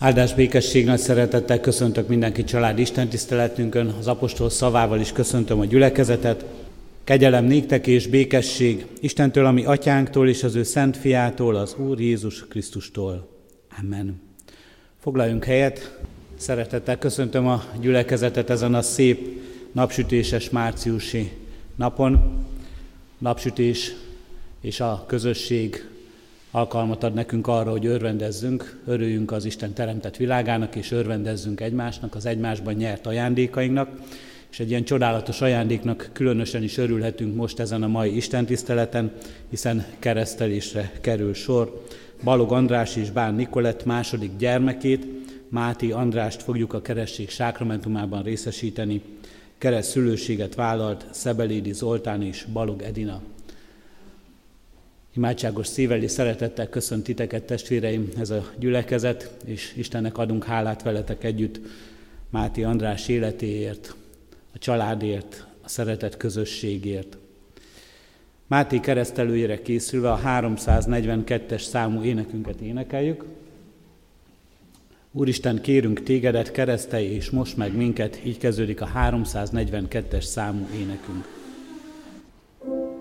Áldás békesség nagy szeretettel köszöntök mindenki család Isten tiszteletünkön, az apostol szavával is köszöntöm a gyülekezetet. Kegyelem néktek és békesség Istentől, ami atyánktól és az ő szent fiától, az Úr Jézus Krisztustól. Amen. Foglaljunk helyet. Szeretettel köszöntöm a gyülekezetet ezen a szép napsütéses márciusi napon. Napsütés és a közösség alkalmat ad nekünk arra, hogy örvendezzünk, örüljünk az Isten teremtett világának, és örvendezzünk egymásnak, az egymásban nyert ajándékainknak. És egy ilyen csodálatos ajándéknak különösen is örülhetünk most ezen a mai Isten tiszteleten, hiszen keresztelésre kerül sor. Balog András és Bán Nikolett második gyermekét, Máti Andrást fogjuk a keresség sákramentumában részesíteni. Kereszt szülőséget vállalt Szebelédi Zoltán és Balog Edina Imádságos szívvel és szeretettel köszönt titeket, testvéreim, ez a gyülekezet, és Istennek adunk hálát veletek együtt Máti András életéért, a családért, a szeretet közösségért. Máté keresztelőjére készülve a 342-es számú énekünket énekeljük. Úristen, kérünk tégedet, keresztelj és most meg minket, így kezdődik a 342-es számú énekünk. A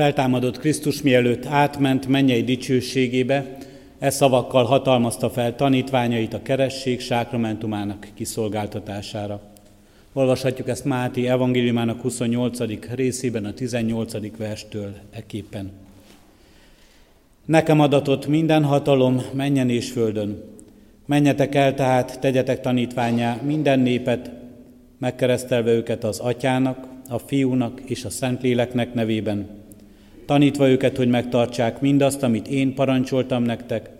feltámadott Krisztus mielőtt átment mennyei dicsőségébe, e szavakkal hatalmazta fel tanítványait a keresség sákramentumának kiszolgáltatására. Olvashatjuk ezt Máti evangéliumának 28. részében a 18. verstől eképpen. Nekem adatott minden hatalom menjen és földön. Menjetek el tehát, tegyetek tanítványá minden népet, megkeresztelve őket az atyának, a fiúnak és a szentléleknek nevében, tanítva őket, hogy megtartsák mindazt, amit én parancsoltam nektek,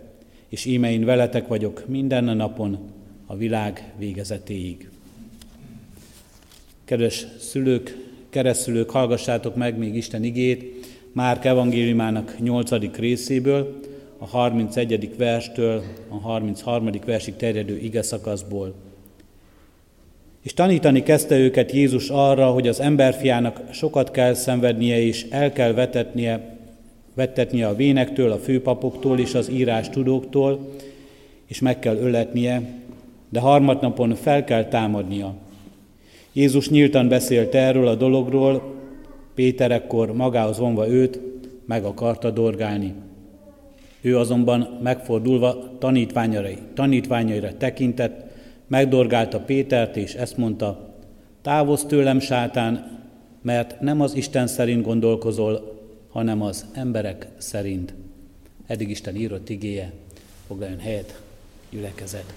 és íme én veletek vagyok minden napon a világ végezetéig. Kedves szülők, keresztülők, hallgassátok meg még Isten igét, Márk evangéliumának 8. részéből, a 31. verstől a 33. versig terjedő ige szakaszból. És tanítani kezdte őket Jézus arra, hogy az emberfiának sokat kell szenvednie, és el kell vetetnie, vettetnie a vénektől, a főpapoktól és az írás tudóktól, és meg kell öletnie, de harmadnapon fel kell támadnia. Jézus nyíltan beszélt erről a dologról, Péter ekkor magához vonva őt meg akarta dorgálni. Ő azonban megfordulva tanítványaira, tanítványaira tekintett, megdorgálta Pétert, és ezt mondta, távozz tőlem, sátán, mert nem az Isten szerint gondolkozol, hanem az emberek szerint. Eddig Isten írott igéje, foglaljon helyet, gyülekezet.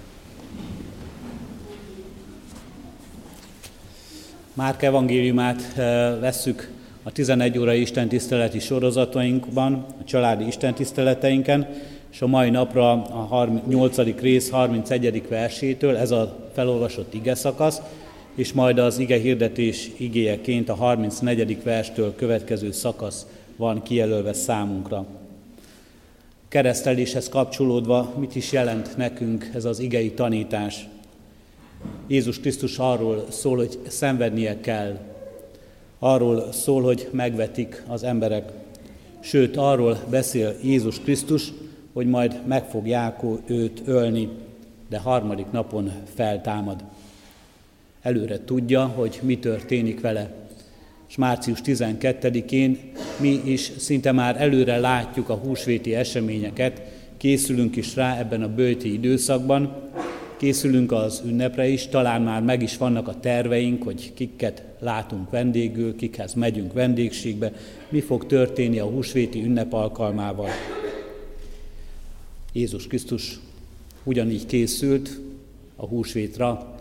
Márk evangéliumát eh, vesszük a 11 órai istentiszteleti sorozatainkban, a családi istentiszteleteinken, és a mai napra a 8. rész 31. versétől ez a felolvasott ige szakasz, és majd az ige hirdetés igéjeként a 34. verstől következő szakasz van kijelölve számunkra. Kereszteléshez kapcsolódva mit is jelent nekünk ez az igei tanítás? Jézus Krisztus arról szól, hogy szenvednie kell. Arról szól, hogy megvetik az emberek. Sőt, arról beszél Jézus Krisztus, hogy majd meg fogják őt ölni, de harmadik napon feltámad. Előre tudja, hogy mi történik vele. És március 12-én mi is szinte már előre látjuk a húsvéti eseményeket, készülünk is rá ebben a bőti időszakban, készülünk az ünnepre is, talán már meg is vannak a terveink, hogy kiket látunk vendégül, kikhez megyünk vendégségbe, mi fog történni a húsvéti ünnep alkalmával. Jézus Krisztus ugyanígy készült a húsvétra,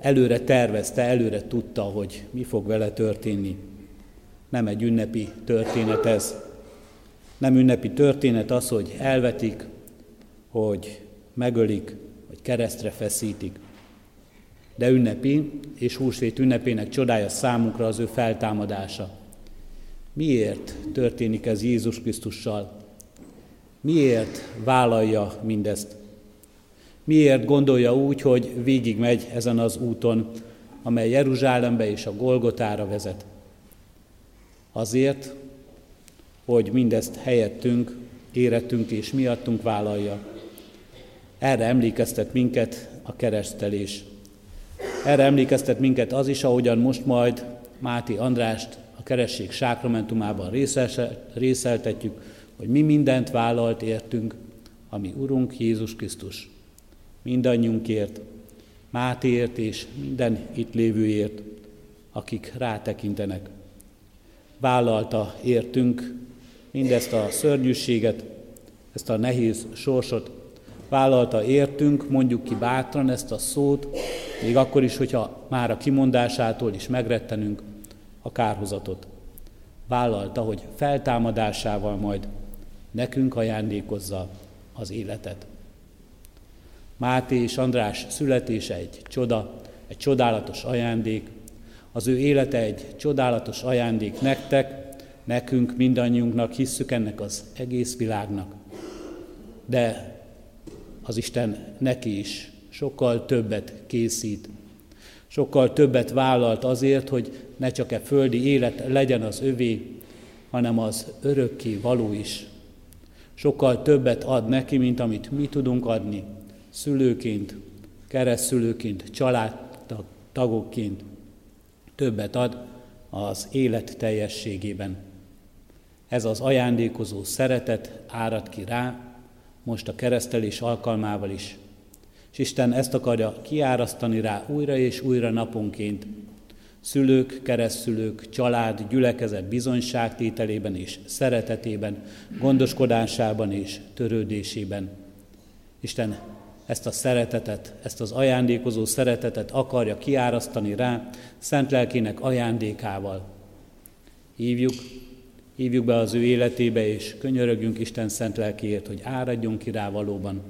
előre tervezte, előre tudta, hogy mi fog vele történni. Nem egy ünnepi történet ez. Nem ünnepi történet az, hogy elvetik, hogy megölik, hogy keresztre feszítik. De ünnepi és húsvét ünnepének csodája számunkra az ő feltámadása. Miért történik ez Jézus Krisztussal? Miért vállalja mindezt? Miért gondolja úgy, hogy végigmegy ezen az úton, amely Jeruzsálembe és a Golgotára vezet? Azért, hogy mindezt helyettünk, érettünk és miattunk vállalja. Erre emlékeztet minket a keresztelés. Erre emlékeztet minket az is, ahogyan most majd Máti Andrást a keresség sákramentumában részeltetjük, hogy mi mindent vállalt értünk, ami Urunk Jézus Krisztus. Mindannyiunkért, Mátéért és minden itt lévőért, akik rátekintenek. Vállalta értünk mindezt a szörnyűséget, ezt a nehéz sorsot, vállalta értünk, mondjuk ki bátran ezt a szót, még akkor is, hogyha már a kimondásától is megrettenünk a kárhozatot. Vállalta, hogy feltámadásával majd nekünk ajándékozza az életet. Máté és András születése egy csoda, egy csodálatos ajándék, az ő élete egy csodálatos ajándék nektek, nekünk, mindannyiunknak, hisszük ennek az egész világnak. De az Isten neki is sokkal többet készít, sokkal többet vállalt azért, hogy ne csak e földi élet legyen az övé, hanem az örökké való is. Sokkal többet ad neki, mint amit mi tudunk adni, szülőként, keresztülőként, családtagokként. Többet ad az élet teljességében. Ez az ajándékozó szeretet árad ki rá, most a keresztelés alkalmával is. És Isten ezt akarja kiárasztani rá újra és újra naponként. Szülők, keresztülők, család, gyülekezet bizonyságtételében és szeretetében, gondoskodásában és törődésében. Isten ezt a szeretetet, ezt az ajándékozó szeretetet akarja kiárasztani rá szent lelkének ajándékával. Hívjuk Hívjuk be az ő életébe, és könyörögjünk Isten szent lelkiért, hogy áradjon ki rá valóban.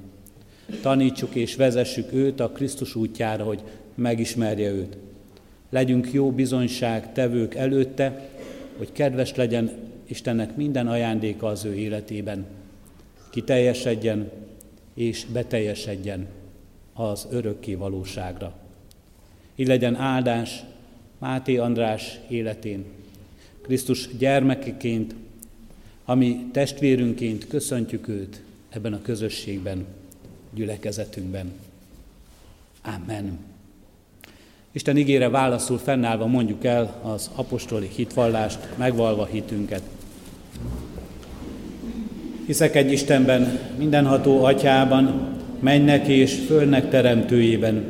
Tanítsuk és vezessük őt a Krisztus útjára, hogy megismerje őt. Legyünk jó bizonyság tevők előtte, hogy kedves legyen Istennek minden ajándéka az ő életében. Kiteljesedjen és beteljesedjen az örökké valóságra. Így legyen áldás Máté András életén, Krisztus gyermekeként, ami testvérünként köszöntjük őt ebben a közösségben, gyülekezetünkben. Amen. Isten ígére válaszul fennállva mondjuk el az apostoli hitvallást, megvalva hitünket. Hiszek egy Istenben, mindenható atyában, mennek és fölnek teremtőjében,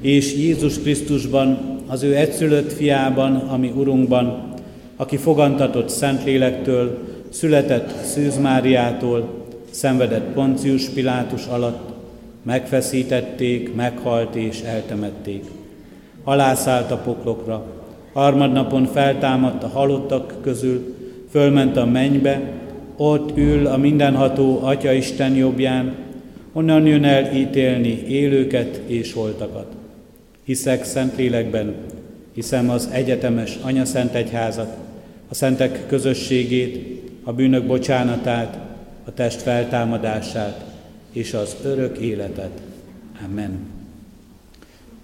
és Jézus Krisztusban, az ő egyszülött fiában, ami Urunkban, aki fogantatott Szentlélektől, született Szűz Máriától, szenvedett Poncius Pilátus alatt, megfeszítették, meghalt és eltemették. Alászállt a poklokra, harmadnapon feltámadt a halottak közül, fölment a mennybe, ott ül a mindenható Atya Isten jobbján, onnan jön el ítélni élőket és holtakat. Hiszek Szentlélekben, hiszem az egyetemes Anya Szent Egyházat, a szentek közösségét, a bűnök bocsánatát, a test feltámadását és az örök életet. Amen.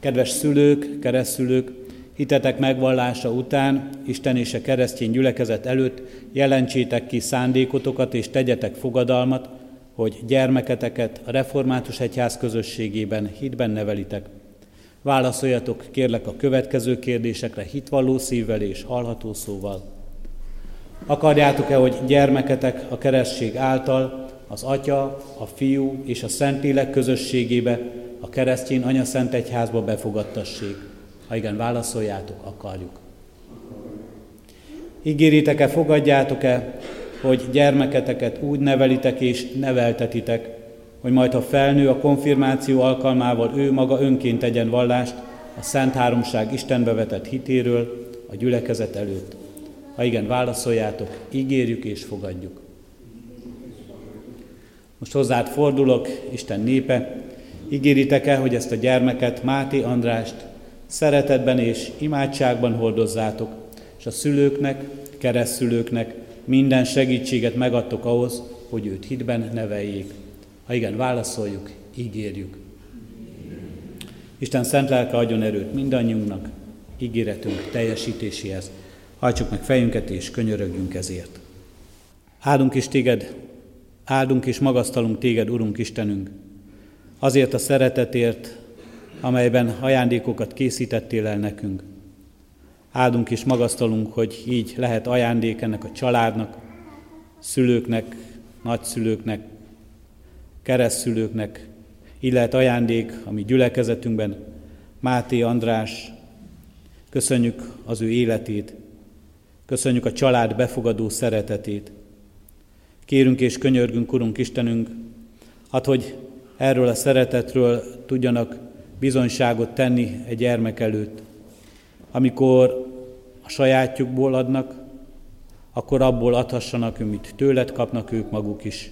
Kedves szülők, keresztülők, hitetek megvallása után, Isten és a keresztény gyülekezet előtt jelentsétek ki szándékotokat és tegyetek fogadalmat, hogy gyermeketeket a református egyház közösségében hitben nevelitek. Válaszoljatok kérlek a következő kérdésekre hitvalló szívvel és hallható szóval. Akarjátok-e, hogy gyermeketek a keresztség által az Atya, a Fiú és a Szentlélek közösségébe, a keresztény Anya Szent Egyházba befogadtassék? Ha igen, válaszoljátok, akarjuk. Ígéritek-e, fogadjátok-e, hogy gyermeketeket úgy nevelitek és neveltetitek, hogy majd ha felnő a konfirmáció alkalmával ő maga önként tegyen vallást a Szent Háromság Istenbe vetett hitéről a gyülekezet előtt. Ha igen, válaszoljátok, ígérjük és fogadjuk. Most hozzád fordulok, Isten népe, ígéritek-e, hogy ezt a gyermeket, Máté Andrást szeretetben és imádságban hordozzátok, és a szülőknek, keresztülőknek minden segítséget megadtok ahhoz, hogy őt hitben neveljék. Ha igen, válaszoljuk, ígérjük. Isten szent lelke adjon erőt mindannyiunknak, ígéretünk teljesítéséhez. Hajtsuk meg fejünket és könyörögjünk ezért. Áldunk is téged, áldunk és magasztalunk téged, Urunk Istenünk, azért a szeretetért, amelyben ajándékokat készítettél el nekünk. Áldunk és magasztalunk, hogy így lehet ajándék ennek a családnak, szülőknek, nagyszülőknek, keresztszülőknek, így lehet ajándék a mi gyülekezetünkben. Máté András, köszönjük az ő életét, köszönjük a család befogadó szeretetét. Kérünk és könyörgünk, Urunk Istenünk, hát hogy erről a szeretetről tudjanak bizonyságot tenni egy gyermek előtt. Amikor a sajátjukból adnak, akkor abból adhassanak, amit tőled kapnak ők maguk is.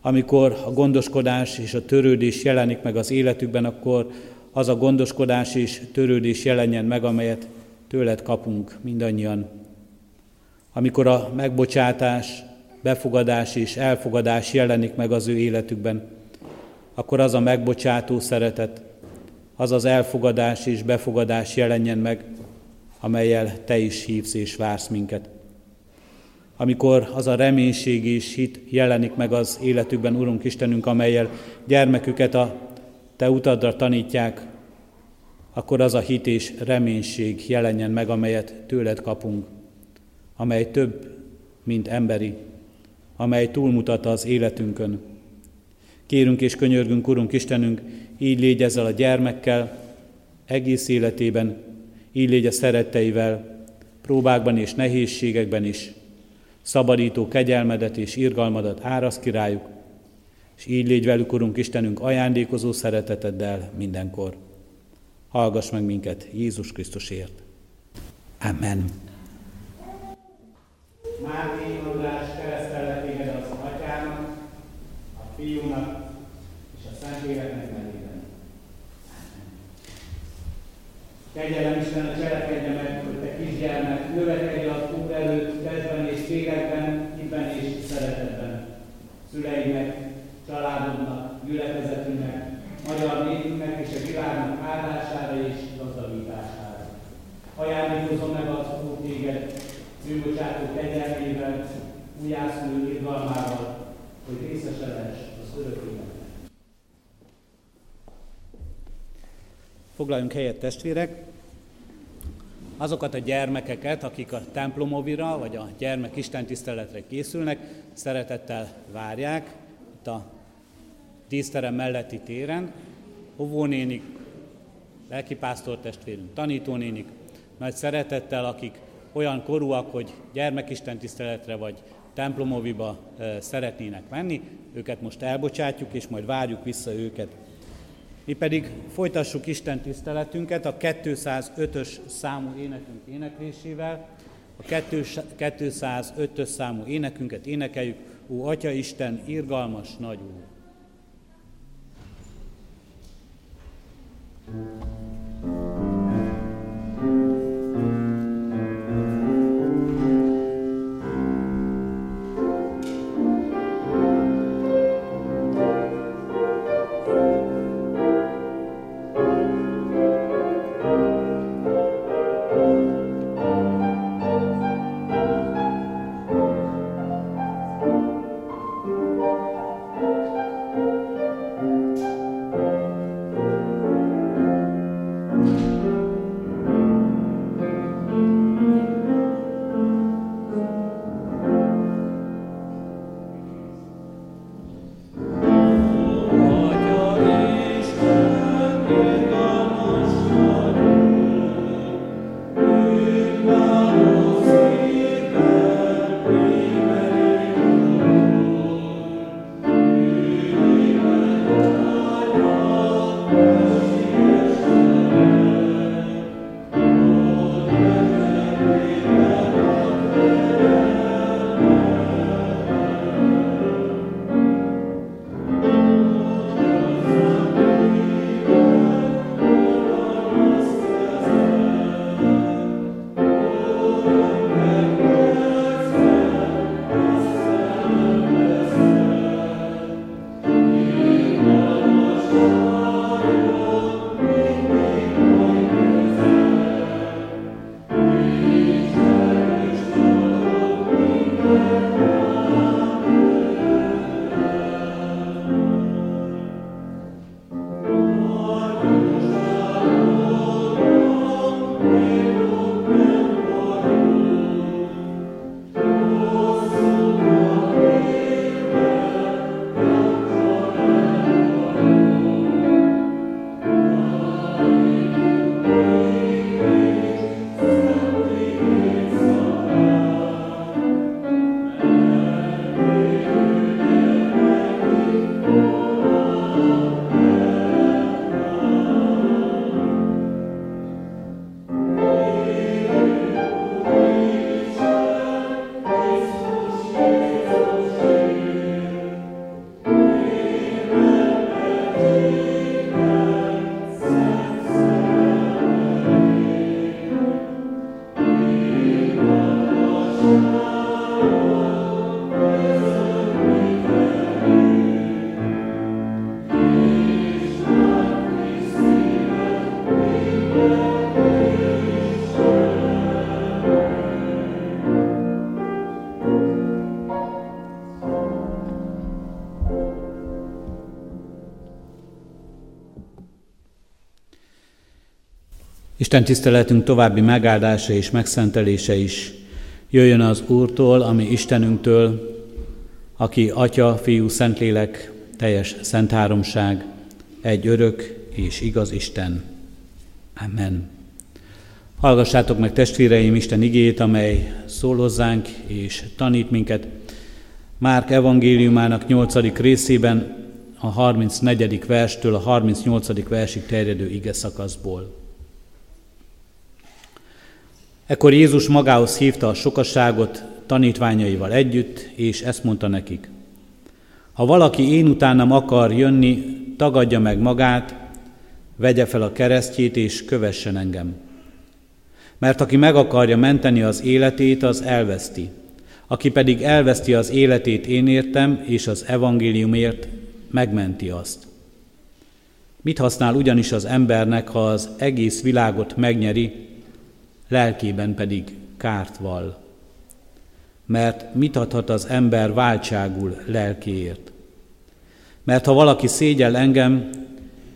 Amikor a gondoskodás és a törődés jelenik meg az életükben, akkor az a gondoskodás és törődés jelenjen meg, amelyet tőled kapunk mindannyian. Amikor a megbocsátás, befogadás és elfogadás jelenik meg az ő életükben, akkor az a megbocsátó szeretet, az az elfogadás és befogadás jelenjen meg, amelyel Te is hívsz és vársz minket. Amikor az a reménység és hit jelenik meg az életükben, Urunk Istenünk, amelyel gyermeküket a Te utadra tanítják, akkor az a hit és reménység jelenjen meg, amelyet tőled kapunk, amely több, mint emberi, amely túlmutat az életünkön. Kérünk és könyörgünk, Urunk Istenünk, így légy ezzel a gyermekkel, egész életében, így légy a szeretteivel, próbákban és nehézségekben is, szabadító kegyelmedet és irgalmadat árasz királyuk, és így légy velük, Urunk Istenünk, ajándékozó szereteteddel mindenkor. Hallgass meg minket Jézus Krisztusért. Amen. Máté András keresztellek téged az Atyának, a Fiúnak és a Szentléleknek nevében. Kegyelem Isten cselekedje meg, hogy te kisgyermek, növekedj az Úr előtt, testben és lélekben, hitben és szeretetben. Szüleidnek, családodnak, gyülekezetünknek, magyar népünknek és a világnak áldására és gazdagítására. Ajándékozom meg az Úr téged, bűnbocsátó kegyelmével, újjászülő irgalmával, hogy részese az örök életben. Foglaljunk helyet testvérek. Azokat a gyermekeket, akik a templomovira vagy a gyermek istentiszteletre készülnek, szeretettel várják itt a díszterem melletti téren. Óvónénik, lelkipásztor testvérünk, tanítónénik, nagy szeretettel, akik olyan korúak, hogy gyermekistentiszteletre vagy templomoviba szeretnének menni, őket most elbocsátjuk, és majd várjuk vissza őket mi pedig folytassuk Isten tiszteletünket a 205-ös számú énekünk éneklésével. A 205-ös számú énekünket énekeljük, Ó Atya Isten, irgalmas nagy Úr! thank you Isten tiszteletünk további megáldása és megszentelése is jöjjön az Úrtól, ami Istenünktől, aki Atya, Fiú, Szentlélek, teljes szent háromság, egy örök és igaz Isten. Amen. Hallgassátok meg testvéreim Isten igét, amely szól hozzánk és tanít minket. Márk evangéliumának 8. részében a 34. verstől a 38. versig terjedő ige szakaszból. Ekkor Jézus magához hívta a sokasságot tanítványaival együtt, és ezt mondta nekik. Ha valaki én utánam akar jönni, tagadja meg magát, vegye fel a keresztjét, és kövessen engem. Mert aki meg akarja menteni az életét, az elveszti. Aki pedig elveszti az életét én értem, és az evangéliumért megmenti azt. Mit használ ugyanis az embernek, ha az egész világot megnyeri, lelkében pedig kárt val. Mert mit adhat az ember váltságul lelkéért? Mert ha valaki szégyel engem,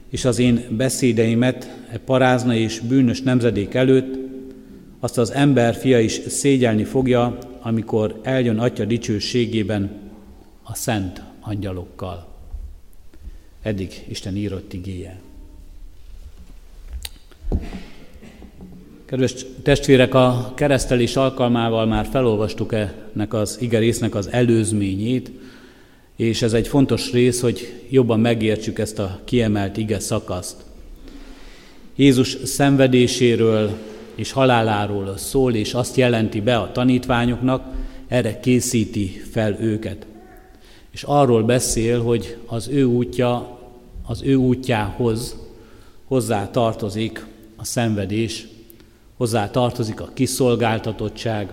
és az én beszédeimet e parázna és bűnös nemzedék előtt, azt az ember fia is szégyelni fogja, amikor eljön Atya dicsőségében a szent angyalokkal. Eddig Isten írott igéje. Kedves testvérek, a keresztelés alkalmával már felolvastuk ennek az igerésznek az előzményét, és ez egy fontos rész, hogy jobban megértsük ezt a kiemelt ige szakaszt. Jézus szenvedéséről és haláláról szól, és azt jelenti be a tanítványoknak, erre készíti fel őket. És arról beszél, hogy az ő útja, az ő útjához hozzá tartozik a szenvedés, hozzá tartozik a kiszolgáltatottság,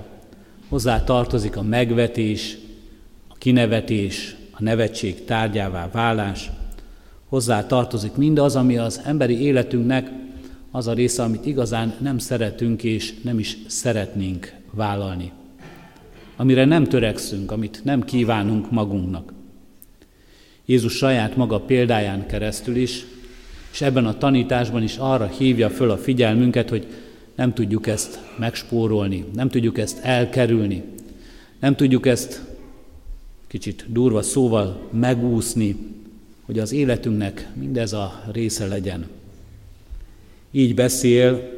hozzá tartozik a megvetés, a kinevetés, a nevetség tárgyává válás, hozzá tartozik mindaz, ami az emberi életünknek az a része, amit igazán nem szeretünk és nem is szeretnénk vállalni. Amire nem törekszünk, amit nem kívánunk magunknak. Jézus saját maga példáján keresztül is, és ebben a tanításban is arra hívja föl a figyelmünket, hogy nem tudjuk ezt megspórolni, nem tudjuk ezt elkerülni, nem tudjuk ezt kicsit durva szóval megúszni, hogy az életünknek mindez a része legyen. Így beszél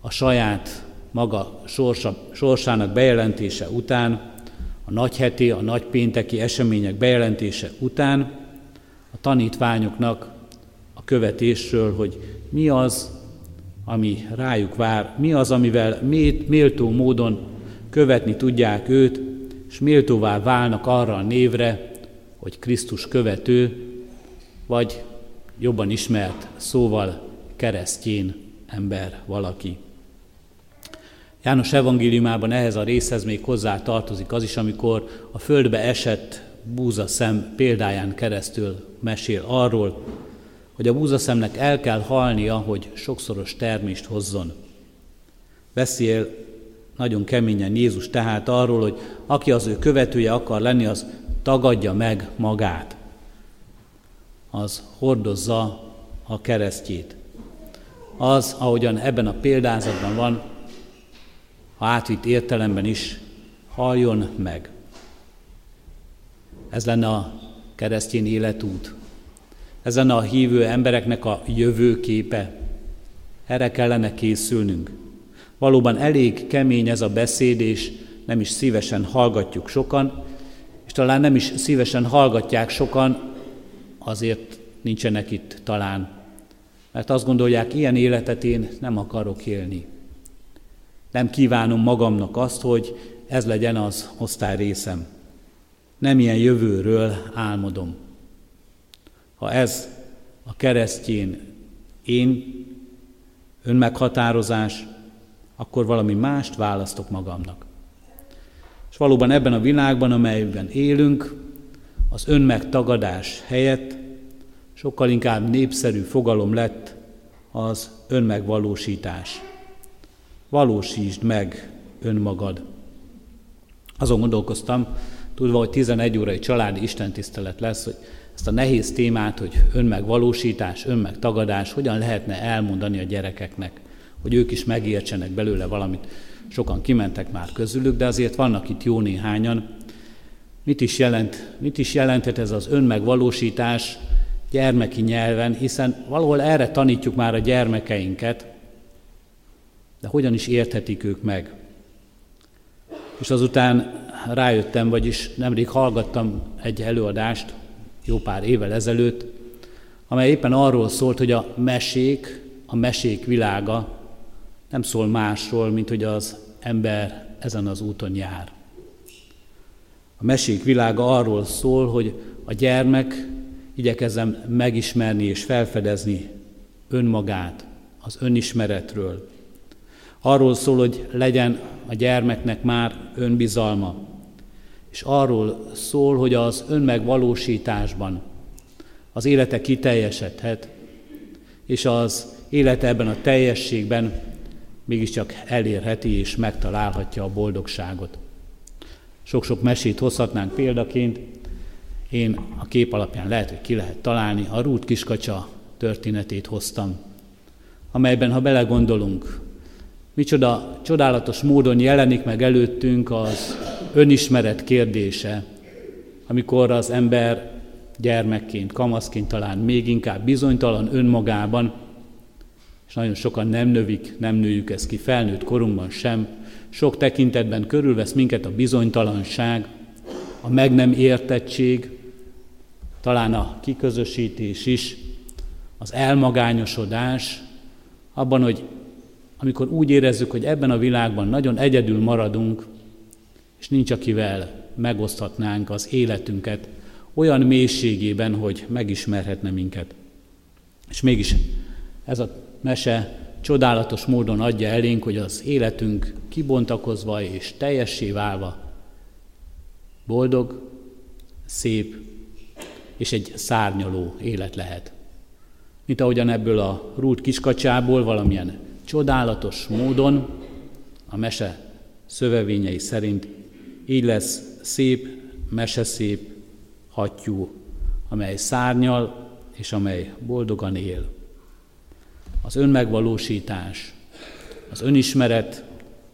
a saját maga sorsa, sorsának bejelentése után, a nagyheti, a nagypénteki események bejelentése után a tanítványoknak a követésről, hogy mi az, ami rájuk vár, mi az, amivel méltó módon követni tudják őt, és méltóvá válnak arra a névre, hogy Krisztus követő, vagy jobban ismert szóval keresztjén ember valaki. János evangéliumában ehhez a részhez még hozzá tartozik az is, amikor a földbe esett búzaszem példáján keresztül mesél arról, hogy a búzaszemnek el kell halnia, hogy sokszoros termést hozzon. Beszél nagyon keményen Jézus tehát arról, hogy aki az ő követője akar lenni, az tagadja meg magát, az hordozza a keresztjét. Az, ahogyan ebben a példázatban van, ha átvitt értelemben is, haljon meg. Ez lenne a keresztény életút. Ez lenne a hívő embereknek a jövőképe. Erre kellene készülnünk. Valóban elég kemény ez a beszéd, és nem is szívesen hallgatjuk sokan, és talán nem is szívesen hallgatják sokan, azért nincsenek itt talán. Mert azt gondolják, ilyen életet én nem akarok élni. Nem kívánom magamnak azt, hogy ez legyen az osztály részem. Nem ilyen jövőről álmodom. Ha ez a keresztjén én önmeghatározás, akkor valami mást választok magamnak. És valóban ebben a világban, amelyben élünk, az önmegtagadás helyett sokkal inkább népszerű fogalom lett az önmegvalósítás. Valósítsd meg önmagad. Azon gondolkoztam, tudva, hogy 11 órai családi istentisztelet lesz, hogy ezt a nehéz témát, hogy önmegvalósítás, önmegtagadás, hogyan lehetne elmondani a gyerekeknek hogy ők is megértsenek belőle valamit. Sokan kimentek már közülük, de azért vannak itt jó néhányan. Mit is, jelent, mit is jelenthet ez az önmegvalósítás gyermeki nyelven, hiszen valahol erre tanítjuk már a gyermekeinket, de hogyan is érthetik ők meg? És azután rájöttem, vagyis nemrég hallgattam egy előadást, jó pár évvel ezelőtt, amely éppen arról szólt, hogy a mesék, a mesék világa nem szól másról, mint hogy az ember ezen az úton jár. A mesék világa arról szól, hogy a gyermek igyekezem megismerni és felfedezni önmagát, az önismeretről. Arról szól, hogy legyen a gyermeknek már önbizalma, és arról szól, hogy az önmegvalósításban az élete kiteljesedhet, és az élete ebben a teljességben mégiscsak elérheti és megtalálhatja a boldogságot. Sok-sok mesét hozhatnánk példaként, én a kép alapján lehet, hogy ki lehet találni a Rút kiskacsa történetét hoztam, amelyben, ha belegondolunk, micsoda csodálatos módon jelenik meg előttünk az önismeret kérdése, amikor az ember gyermekként, kamaszként talán még inkább bizonytalan önmagában, és nagyon sokan nem növik, nem nőjük ezt ki felnőtt korunkban sem, sok tekintetben körülvesz minket a bizonytalanság, a meg nem értettség, talán a kiközösítés is, az elmagányosodás, abban, hogy amikor úgy érezzük, hogy ebben a világban nagyon egyedül maradunk, és nincs akivel megoszthatnánk az életünket olyan mélységében, hogy megismerhetne minket. És mégis ez a mese csodálatos módon adja elénk, hogy az életünk kibontakozva és teljessé válva boldog, szép és egy szárnyaló élet lehet. Mint ahogyan ebből a rút kiskacsából valamilyen csodálatos módon a mese szövevényei szerint így lesz szép, meseszép hattyú, amely szárnyal és amely boldogan él. Az önmegvalósítás, az önismeret,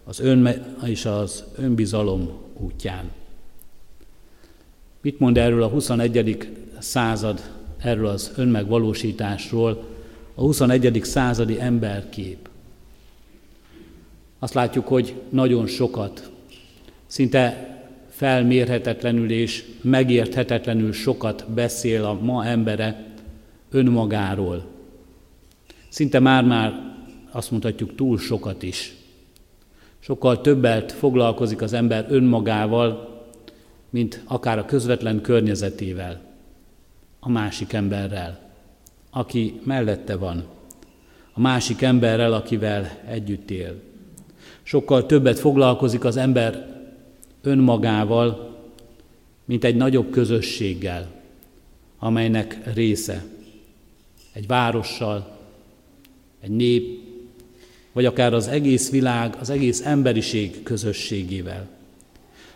az önme- és az önbizalom útján. Mit mond erről a 21. század, erről az önmegvalósításról, a 21. századi emberkép? Azt látjuk, hogy nagyon sokat, szinte felmérhetetlenül és megérthetetlenül sokat beszél a ma embere önmagáról. Szinte már-már azt mondhatjuk túl sokat is. Sokkal többet foglalkozik az ember önmagával, mint akár a közvetlen környezetével, a másik emberrel, aki mellette van, a másik emberrel, akivel együtt él. Sokkal többet foglalkozik az ember önmagával, mint egy nagyobb közösséggel, amelynek része. Egy várossal, egy nép, vagy akár az egész világ, az egész emberiség közösségével.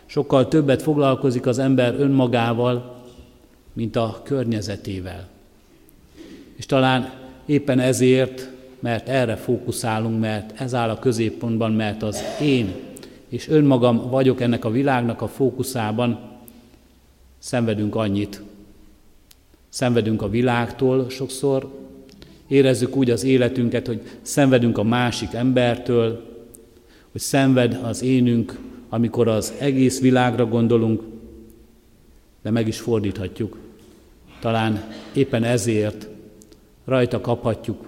Sokkal többet foglalkozik az ember önmagával, mint a környezetével. És talán éppen ezért, mert erre fókuszálunk, mert ez áll a középpontban, mert az én és önmagam vagyok ennek a világnak a fókuszában, szenvedünk annyit. Szenvedünk a világtól sokszor, érezzük úgy az életünket, hogy szenvedünk a másik embertől, hogy szenved az énünk, amikor az egész világra gondolunk, de meg is fordíthatjuk. Talán éppen ezért rajta kaphatjuk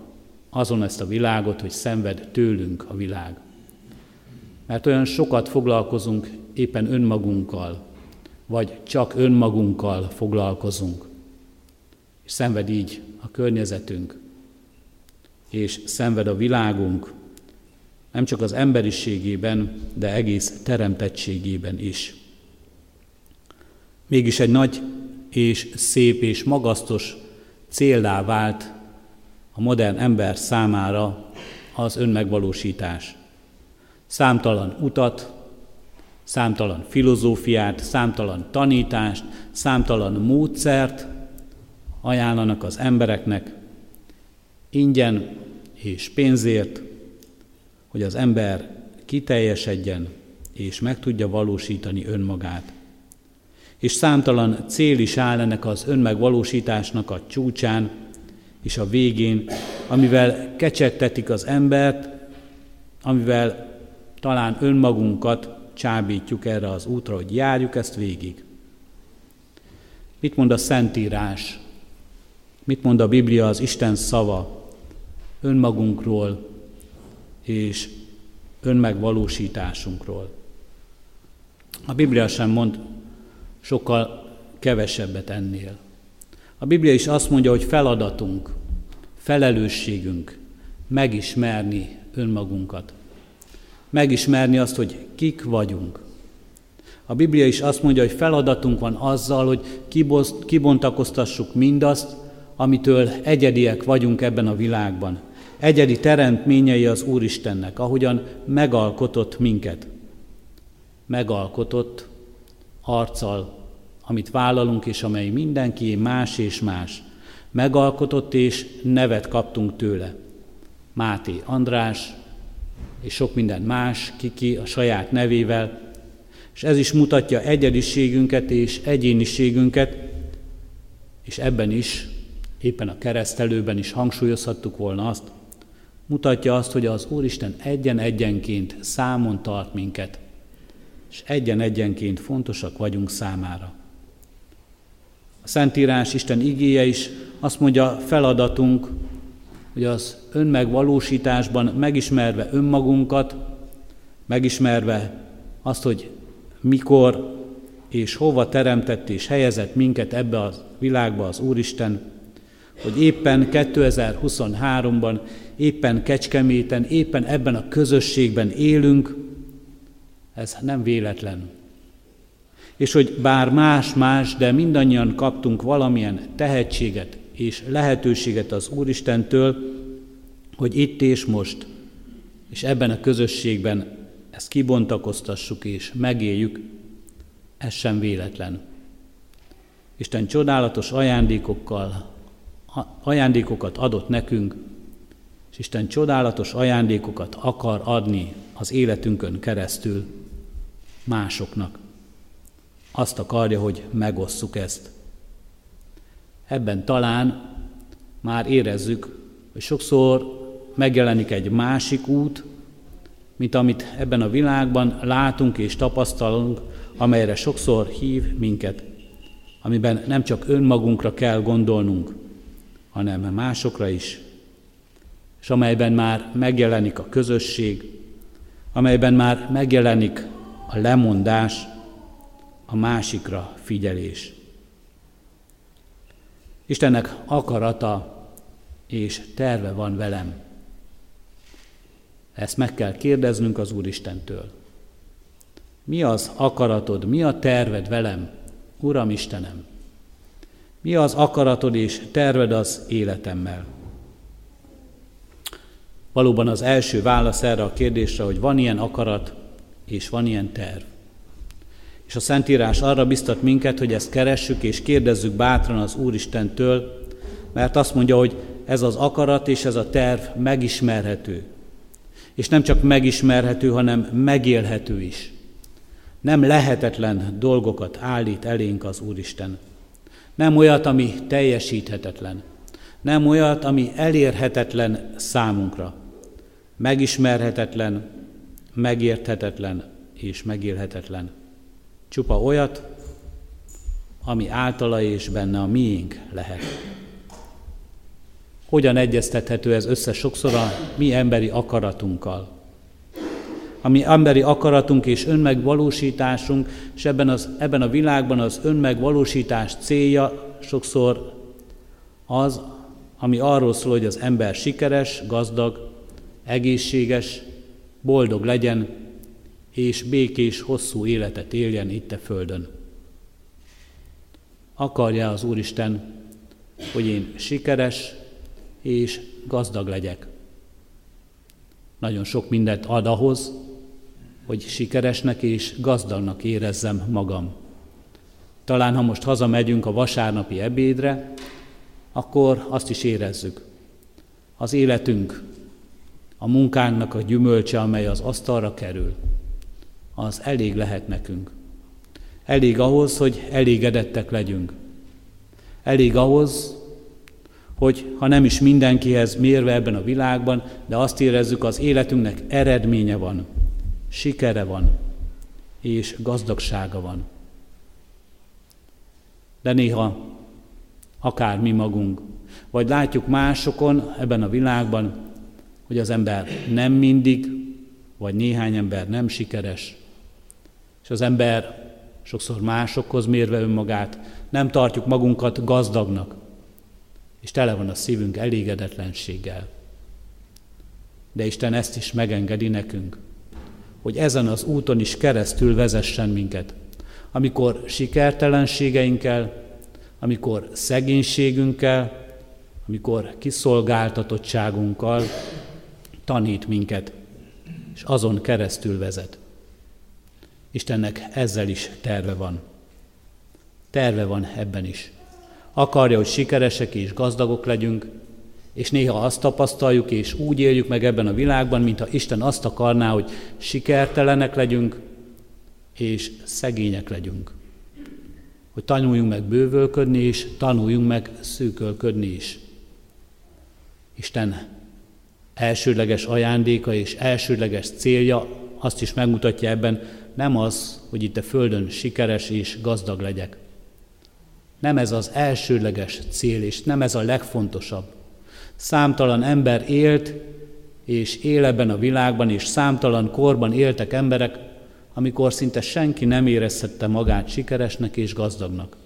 azon ezt a világot, hogy szenved tőlünk a világ mert olyan sokat foglalkozunk éppen önmagunkkal, vagy csak önmagunkkal foglalkozunk. És szenved így a környezetünk, és szenved a világunk, nem csak az emberiségében, de egész teremtettségében is. Mégis egy nagy és szép és magasztos céldá vált a modern ember számára az önmegvalósítás számtalan utat, számtalan filozófiát, számtalan tanítást, számtalan módszert ajánlanak az embereknek ingyen és pénzért, hogy az ember kiteljesedjen és meg tudja valósítani önmagát. És számtalan cél is áll ennek az önmegvalósításnak a csúcsán és a végén, amivel kecsegtetik az embert, amivel talán önmagunkat csábítjuk erre az útra, hogy járjuk ezt végig. Mit mond a Szentírás? Mit mond a Biblia, az Isten szava önmagunkról és önmegvalósításunkról? A Biblia sem mond sokkal kevesebbet ennél. A Biblia is azt mondja, hogy feladatunk, felelősségünk megismerni önmagunkat megismerni azt, hogy kik vagyunk. A Biblia is azt mondja, hogy feladatunk van azzal, hogy kibontakoztassuk mindazt, amitől egyediek vagyunk ebben a világban. Egyedi teremtményei az Úristennek, ahogyan megalkotott minket. Megalkotott arccal, amit vállalunk, és amely mindenki más és más. Megalkotott és nevet kaptunk tőle. Máté András, és sok minden más, kiki a saját nevével, és ez is mutatja egyediségünket és egyéniségünket, és ebben is, éppen a keresztelőben is hangsúlyozhattuk volna azt, mutatja azt, hogy az Úristen egyen-egyenként számon tart minket, és egyen-egyenként fontosak vagyunk számára. A Szentírás Isten igéje is azt mondja, feladatunk, hogy az önmegvalósításban megismerve önmagunkat, megismerve azt, hogy mikor és hova teremtett és helyezett minket ebbe a világba az Úristen, hogy éppen 2023-ban, éppen Kecskeméten, éppen ebben a közösségben élünk, ez nem véletlen. És hogy bár más-más, de mindannyian kaptunk valamilyen tehetséget és lehetőséget az Úristentől, hogy itt és most, és ebben a közösségben ezt kibontakoztassuk és megéljük, ez sem véletlen. Isten csodálatos ajándékokkal, ajándékokat adott nekünk, és Isten csodálatos ajándékokat akar adni az életünkön keresztül másoknak. Azt akarja, hogy megosszuk ezt. Ebben talán már érezzük, hogy sokszor megjelenik egy másik út, mint amit ebben a világban látunk és tapasztalunk, amelyre sokszor hív minket, amiben nem csak önmagunkra kell gondolnunk, hanem másokra is, és amelyben már megjelenik a közösség, amelyben már megjelenik a lemondás, a másikra figyelés. Istennek akarata és terve van velem. Ezt meg kell kérdeznünk az Úristentől. Mi az akaratod, mi a terved velem, Uram Istenem? Mi az akaratod és terved az életemmel? Valóban az első válasz erre a kérdésre, hogy van ilyen akarat és van ilyen terv. És a Szentírás arra biztat minket, hogy ezt keressük és kérdezzük bátran az Úristentől, mert azt mondja, hogy ez az akarat és ez a terv megismerhető. És nem csak megismerhető, hanem megélhető is. Nem lehetetlen dolgokat állít elénk az Úristen. Nem olyat, ami teljesíthetetlen. Nem olyat, ami elérhetetlen számunkra. Megismerhetetlen, megérthetetlen és megélhetetlen. Csupa olyat, ami általa és benne a miénk lehet. Hogyan egyeztethető ez össze sokszor a mi emberi akaratunkkal? A mi emberi akaratunk és önmegvalósításunk, és ebben, az, ebben a világban az önmegvalósítás célja sokszor az, ami arról szól, hogy az ember sikeres, gazdag, egészséges, boldog legyen, és békés, hosszú életet éljen itt a földön. Akarja az Úristen, hogy én sikeres és gazdag legyek. Nagyon sok mindent ad ahhoz, hogy sikeresnek és gazdagnak érezzem magam. Talán ha most hazamegyünk a vasárnapi ebédre, akkor azt is érezzük. Az életünk, a munkánknak a gyümölcse, amely az asztalra kerül, az elég lehet nekünk. Elég ahhoz, hogy elégedettek legyünk. Elég ahhoz, hogy ha nem is mindenkihez mérve ebben a világban, de azt érezzük, az életünknek eredménye van, sikere van, és gazdagsága van. De néha akár mi magunk, vagy látjuk másokon ebben a világban, hogy az ember nem mindig, vagy néhány ember nem sikeres, és az ember sokszor másokhoz mérve önmagát, nem tartjuk magunkat gazdagnak, és tele van a szívünk elégedetlenséggel. De Isten ezt is megengedi nekünk, hogy ezen az úton is keresztül vezessen minket. Amikor sikertelenségeinkkel, amikor szegénységünkkel, amikor kiszolgáltatottságunkkal tanít minket, és azon keresztül vezet. Istennek ezzel is terve van. Terve van ebben is. Akarja, hogy sikeresek és gazdagok legyünk, és néha azt tapasztaljuk, és úgy éljük meg ebben a világban, mintha Isten azt akarná, hogy sikertelenek legyünk, és szegények legyünk. Hogy tanuljunk meg bővölködni, és tanuljunk meg szűkölködni is. Isten elsődleges ajándéka és elsődleges célja azt is megmutatja ebben, nem az, hogy itt a Földön sikeres és gazdag legyek. Nem ez az elsődleges cél, és nem ez a legfontosabb. Számtalan ember élt, és él ebben a világban, és számtalan korban éltek emberek, amikor szinte senki nem érezhette magát sikeresnek és gazdagnak.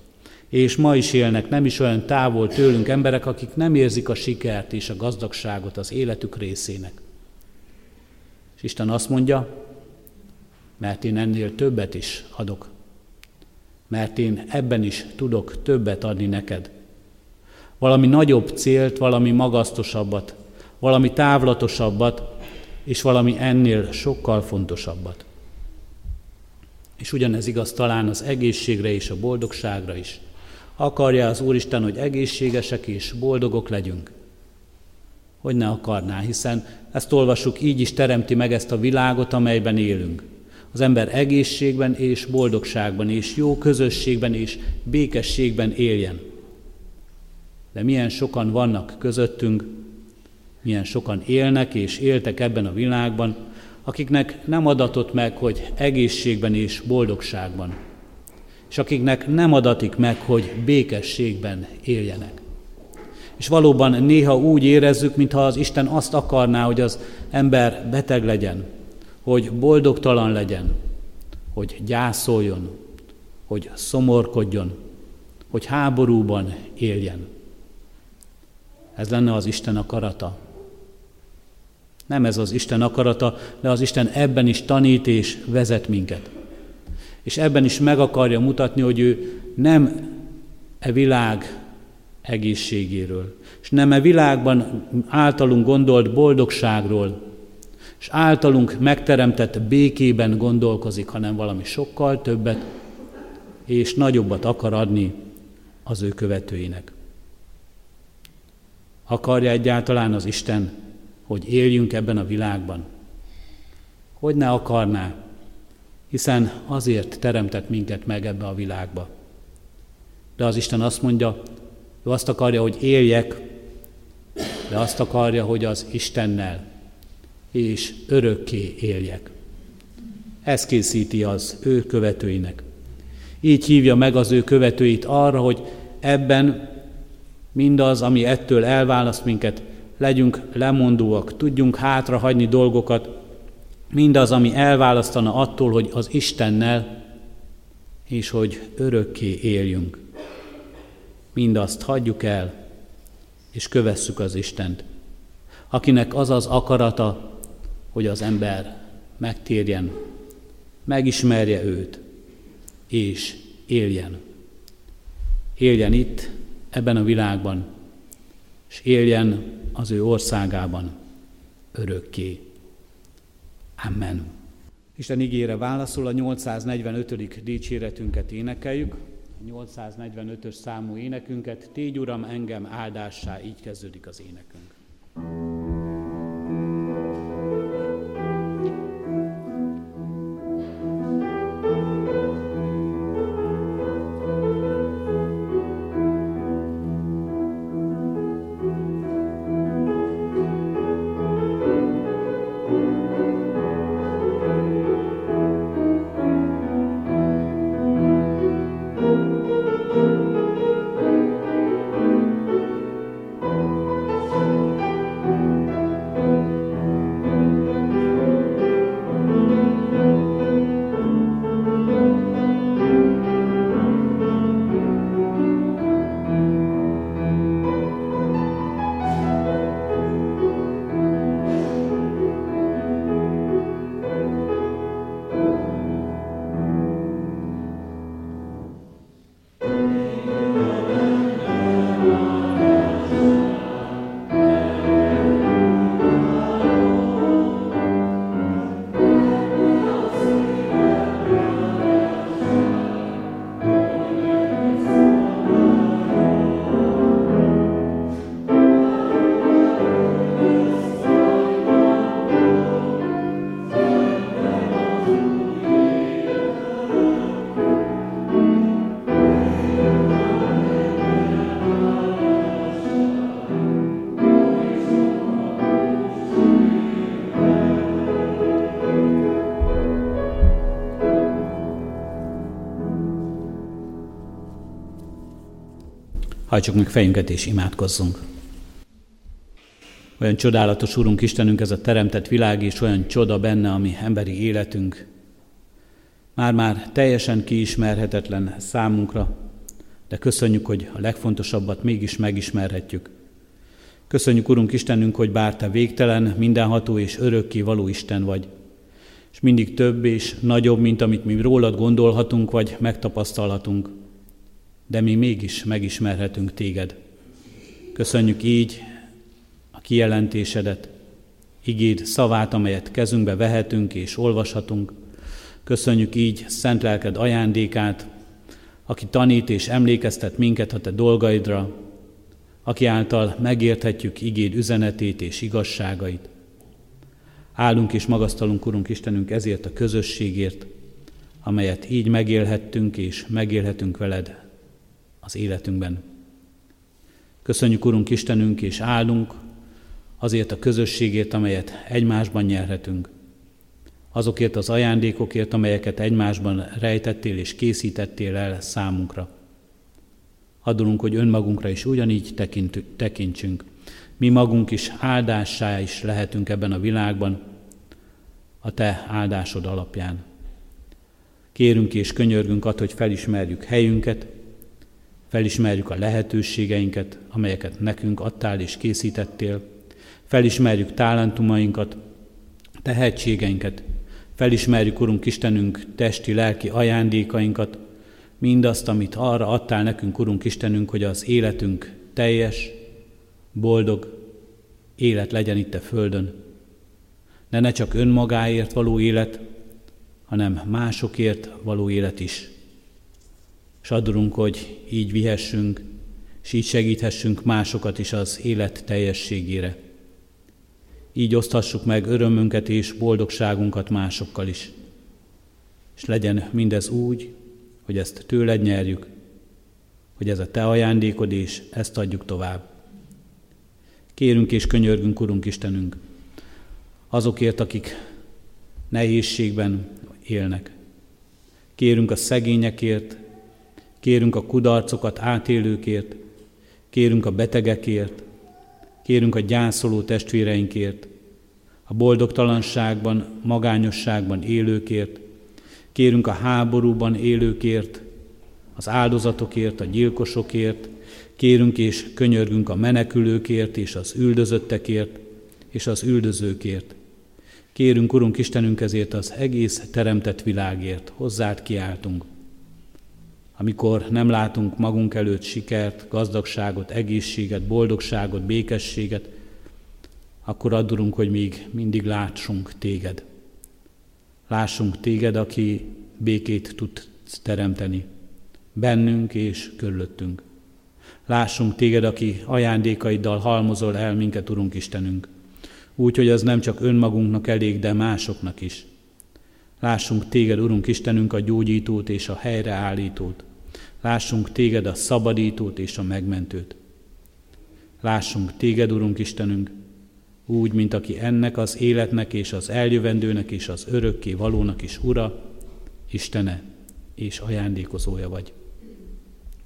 És ma is élnek nem is olyan távol tőlünk emberek, akik nem érzik a sikert és a gazdagságot az életük részének. És Isten azt mondja, mert én ennél többet is adok, mert én ebben is tudok többet adni neked. Valami nagyobb célt, valami magasztosabbat, valami távlatosabbat, és valami ennél sokkal fontosabbat. És ugyanez igaz talán az egészségre és a boldogságra is. Akarja az Úristen, hogy egészségesek és boldogok legyünk? Hogy ne akarná, hiszen ezt olvassuk, így is teremti meg ezt a világot, amelyben élünk. Az ember egészségben és boldogságban és jó közösségben és békességben éljen. De milyen sokan vannak közöttünk, milyen sokan élnek és éltek ebben a világban, akiknek nem adatott meg, hogy egészségben és boldogságban, és akiknek nem adatik meg, hogy békességben éljenek. És valóban néha úgy érezzük, mintha az Isten azt akarná, hogy az ember beteg legyen, hogy boldogtalan legyen, hogy gyászoljon, hogy szomorkodjon, hogy háborúban éljen. Ez lenne az Isten akarata. Nem ez az Isten akarata, de az Isten ebben is tanít és vezet minket. És ebben is meg akarja mutatni, hogy ő nem e világ egészségéről, és nem e világban általunk gondolt boldogságról, és általunk megteremtett békében gondolkozik, hanem valami sokkal többet és nagyobbat akar adni az ő követőinek. Akarja egyáltalán az Isten, hogy éljünk ebben a világban? Hogy ne akarná, hiszen azért teremtett minket meg ebbe a világba. De az Isten azt mondja, ő azt akarja, hogy éljek, de azt akarja, hogy az Istennel és örökké éljek. Ez készíti az ő követőinek. Így hívja meg az ő követőit arra, hogy ebben mindaz, ami ettől elválaszt minket, legyünk lemondóak, tudjunk hátrahagyni dolgokat, mindaz, ami elválasztana attól, hogy az Istennel, és hogy örökké éljünk. Mindazt hagyjuk el, és kövesszük az Istent, akinek az az akarata, hogy az ember megtérjen, megismerje őt, és éljen. Éljen itt, ebben a világban, és éljen az ő országában örökké. Amen. Isten ígére válaszol a 845. dicséretünket énekeljük. A 845-ös számú énekünket, Tégy Uram engem áldássá, így kezdődik az énekünk. Hajtsuk meg fejünket és imádkozzunk. Olyan csodálatos, Urunk Istenünk, ez a teremtett világ, és olyan csoda benne, ami emberi életünk. Már-már teljesen kiismerhetetlen számunkra, de köszönjük, hogy a legfontosabbat mégis megismerhetjük. Köszönjük, Urunk Istenünk, hogy bár Te végtelen, mindenható és örökké való Isten vagy, és mindig több és nagyobb, mint amit mi rólad gondolhatunk, vagy megtapasztalhatunk, de mi mégis megismerhetünk Téged. Köszönjük így a kijelentésedet, igéd szavát, amelyet kezünkbe vehetünk és olvashatunk. Köszönjük így szent lelked ajándékát, aki tanít és emlékeztet minket a te dolgaidra, aki által megérthetjük igéd üzenetét és igazságait. Állunk és magasztalunk, Urunk Istenünk, ezért a közösségért, amelyet így megélhettünk és megélhetünk veled az életünkben. Köszönjük, Urunk Istenünk, és állunk azért a közösségért, amelyet egymásban nyerhetünk. Azokért az ajándékokért, amelyeket egymásban rejtettél és készítettél el számunkra. Adulunk, hogy önmagunkra is ugyanígy tekintsünk. Mi magunk is áldássá is lehetünk ebben a világban, a Te áldásod alapján. Kérünk és könyörgünk att, hogy felismerjük helyünket, felismerjük a lehetőségeinket, amelyeket nekünk adtál és készítettél, felismerjük talentumainkat, tehetségeinket, felismerjük, Urunk Istenünk, testi, lelki ajándékainkat, mindazt, amit arra adtál nekünk, Urunk Istenünk, hogy az életünk teljes, boldog élet legyen itt a Földön. De ne csak önmagáért való élet, hanem másokért való élet is. És adurunk, hogy így vihessünk, és így segíthessünk másokat is az élet teljességére. Így oszthassuk meg örömünket és boldogságunkat másokkal is. És legyen mindez úgy, hogy ezt tőled nyerjük, hogy ez a te ajándékod, és ezt adjuk tovább. Kérünk és könyörgünk, Urunk Istenünk, azokért, akik nehézségben élnek. Kérünk a szegényekért, kérünk a kudarcokat átélőkért, kérünk a betegekért, kérünk a gyászoló testvéreinkért, a boldogtalanságban, magányosságban élőkért, kérünk a háborúban élőkért, az áldozatokért, a gyilkosokért, kérünk és könyörgünk a menekülőkért és az üldözöttekért és az üldözőkért. Kérünk, Urunk Istenünk, ezért az egész teremtett világért, hozzád kiáltunk. Amikor nem látunk magunk előtt sikert, gazdagságot, egészséget, boldogságot, békességet, akkor adurunk, hogy még mindig látsunk téged. Lássunk téged, aki békét tud teremteni bennünk és körülöttünk. Lássunk téged, aki ajándékaiddal halmozol el minket, Urunk Istenünk. Úgy, hogy az nem csak önmagunknak elég, de másoknak is. Lássunk téged, Urunk Istenünk, a gyógyítót és a helyreállítót. Lássunk téged, a szabadítót és a megmentőt. Lássunk téged, Urunk Istenünk, úgy, mint aki ennek az életnek és az eljövendőnek és az örökké valónak is Ura, Istene és ajándékozója vagy.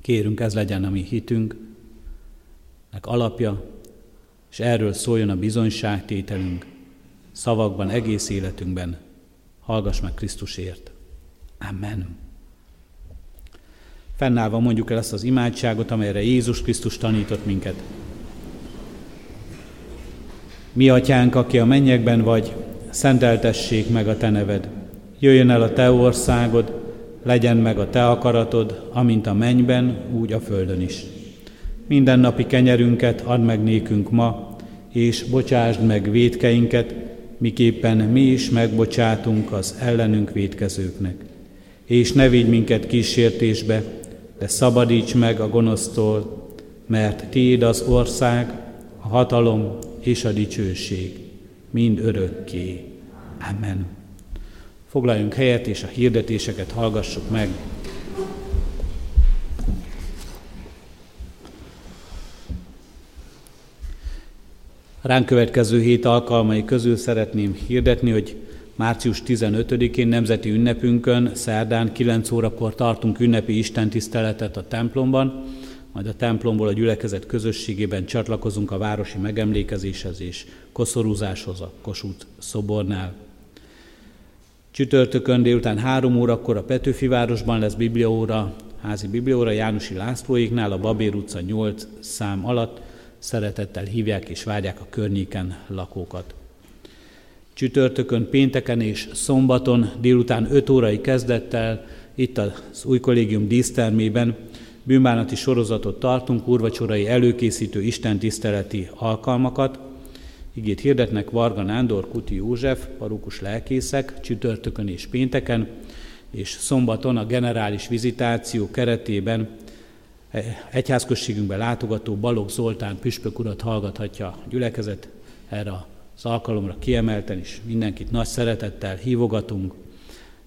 Kérünk, ez legyen a mi hitünknek alapja, és erről szóljon a bizonyságtételünk, szavakban, egész életünkben. Hallgass meg Krisztusért. Amen. Fennállva mondjuk el ezt az imádságot, amelyre Jézus Krisztus tanított minket. Mi atyánk, aki a mennyekben vagy, szenteltessék meg a te neved. Jöjjön el a te országod, legyen meg a te akaratod, amint a mennyben, úgy a földön is. Minden napi kenyerünket add meg nékünk ma, és bocsásd meg védkeinket, miképpen mi is megbocsátunk az ellenünk védkezőknek. És ne vigy minket kísértésbe, de szabadíts meg a gonosztól, mert Tiéd az ország, a hatalom és a dicsőség, mind örökké. Amen. Foglaljunk helyet, és a hirdetéseket hallgassuk meg. Ránk következő hét alkalmai közül szeretném hirdetni, hogy március 15-én nemzeti ünnepünkön, szerdán 9 órakor tartunk ünnepi istentiszteletet a templomban, majd a templomból a gyülekezet közösségében csatlakozunk a városi megemlékezéshez és koszorúzáshoz a Kossuth szobornál. Csütörtökön délután három órakor a Petőfi városban lesz bibliaóra, házi bibliaóra Jánosi Lászlóéknál, a Babér utca 8 szám alatt. Szeretettel hívják és várják a környéken lakókat. Csütörtökön, pénteken és szombaton délután 5 órai kezdettel itt az új kollégium dísztermében bűnbánati sorozatot tartunk, úrvacsorai előkészítő istentiszteleti alkalmakat. Igét hirdetnek Varga Nándor, Kuti József, parukus lelkészek, csütörtökön és pénteken, és szombaton a generális vizitáció keretében egyházközségünkben látogató Balogh Zoltán püspök urat hallgathatja a gyülekezet erre az alkalomra kiemelten is. Mindenkit nagy szeretettel hívogatunk,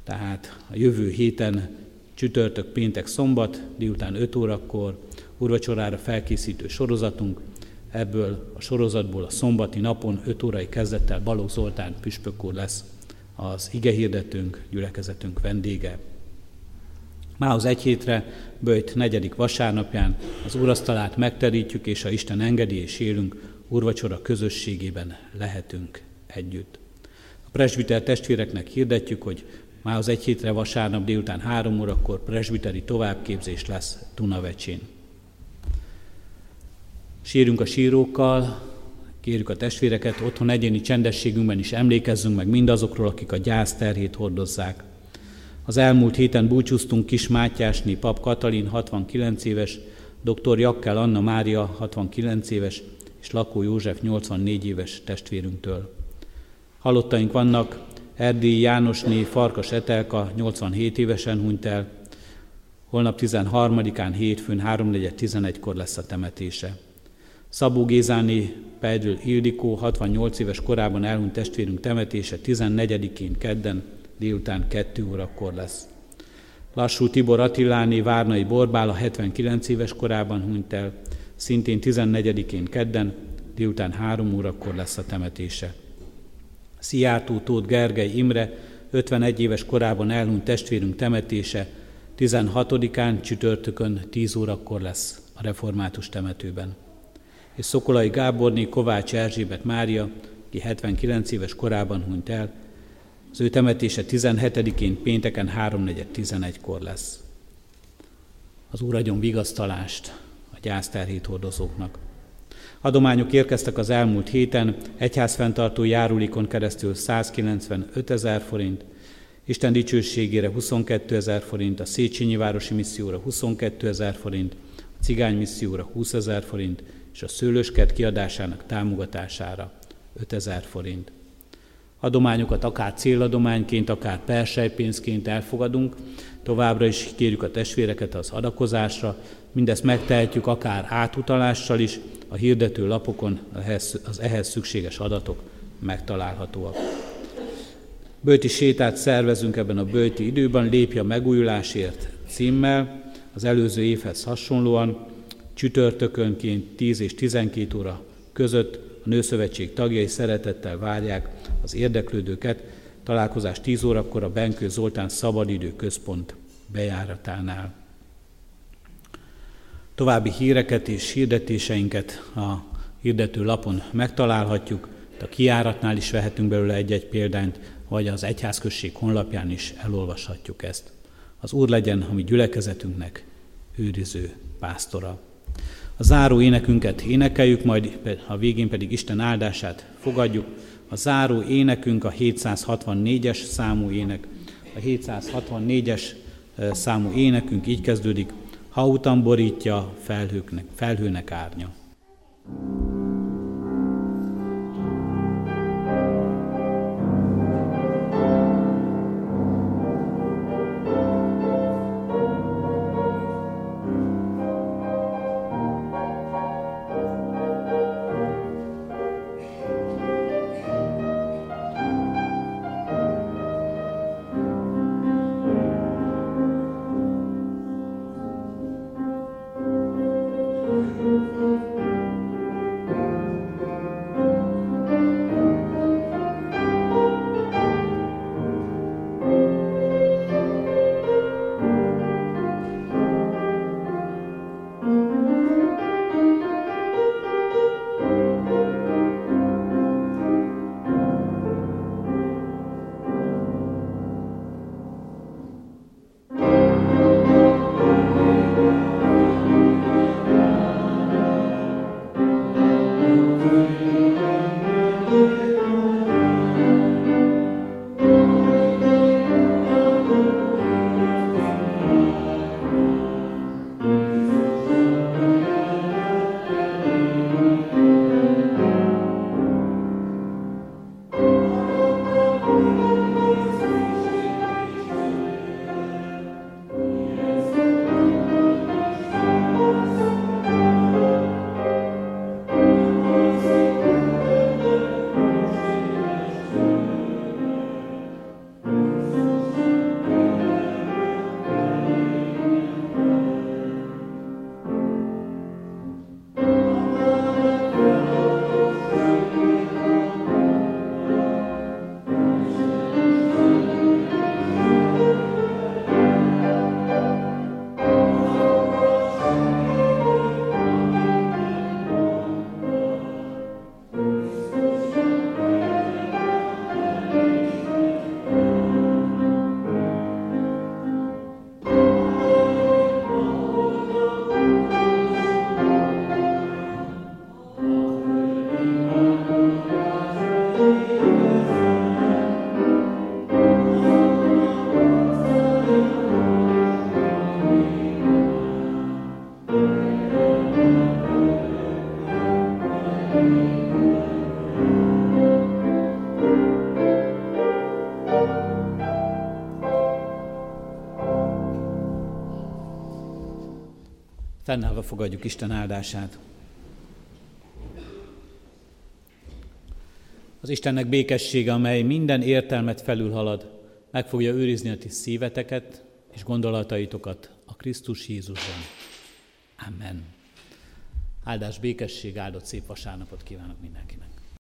tehát a jövő héten csütörtök, péntek, szombat, délután 5 órakor urvacsorára felkészítő sorozatunk. Ebből a sorozatból a szombati napon 5 órai kezdettel Balogh Zoltán püspök úr lesz az igehirdetőnk, gyülekezetünk vendége. Mához egy hétre, bőjt negyedik vasárnapján az úrasztalát megterítjük, és ha Isten engedi és élünk, úrvacsora közösségében lehetünk együtt. A presbiter testvéreknek hirdetjük, hogy már az egy hétre vasárnap délután három órakor presbiteri továbbképzés lesz Tunavecsén. Sírunk a sírókkal, kérjük a testvéreket, otthon egyéni csendességünkben is emlékezzünk meg mindazokról, akik a gyász terhét hordozzák. Az elmúlt héten búcsúztunk Kis Mátyásné, pap Katalin, 69 éves, dr. Jakkel Anna Mária, 69 éves, és Lakó József, 84 éves testvérünktől. Halottaink vannak Erdélyi Jánosné Farkas Etelka 87 évesen hunyt el, holnap 13-án hétfőn 3.4.11-kor lesz a temetése. Szabó Gézáné Pedről Ildikó 68 éves korában elhunyt testvérünk temetése 14-én kedden délután 2 órakor lesz. Lassú Tibor Attiláné Várnai Borbála 79 éves korában hunyt el, szintén 14-én kedden délután 3 órakor lesz a temetése. Szijjártó Tóth Gergely Imre 51 éves korában elhunyt testvérünk temetése 16-án csütörtökön 10 órakor lesz a református temetőben. És Szokolai Gáborné Kovács Erzsébet Mária, aki 79 éves korában hunyt el, az ő temetése 17-én pénteken 3.4.11-kor lesz. Az Úr adjon vigasztalást gyászterhét hordozóknak. Adományok érkeztek az elmúlt héten, egyházfenntartó járulékon keresztül 195 ezer forint, Isten dicsőségére 22 ezer forint, a Széchenyi Városi Misszióra 22 ezer forint, a Cigány Misszióra 20 ezer forint, és a szőlőskert kiadásának támogatására 5 ezer forint. Adományokat akár céladományként, akár persejpénzként elfogadunk, továbbra is kérjük a testvéreket az adakozásra, mindezt megtehetjük akár átutalással is, a hirdető lapokon az ehhez szükséges adatok megtalálhatóak. Bőti sétát szervezünk ebben a bőti időben, lépj a megújulásért címmel, az előző évhez hasonlóan, csütörtökönként 10 és 12 óra között a Nőszövetség tagjai szeretettel várják az érdeklődőket, találkozás 10 órakor a Benkő Zoltán Szabadidő Központ bejáratánál. További híreket és hirdetéseinket a hirdető lapon megtalálhatjuk, a kiáratnál is vehetünk belőle egy-egy példányt, vagy az egyházközség honlapján is elolvashatjuk ezt. Az Úr legyen a mi gyülekezetünknek őriző pásztora. A záró énekünket énekeljük, majd a végén pedig Isten áldását fogadjuk. A záró énekünk a 764-es számú ének. A 764-es számú énekünk így kezdődik ha utam borítja felhőknek, felhőnek árnya. thank you Fennállva fogadjuk Isten áldását. Az Istennek békessége, amely minden értelmet felülhalad, meg fogja őrizni a ti szíveteket és gondolataitokat a Krisztus Jézusban. Amen. Áldás békesség, áldott szép vasárnapot kívánok mindenkinek.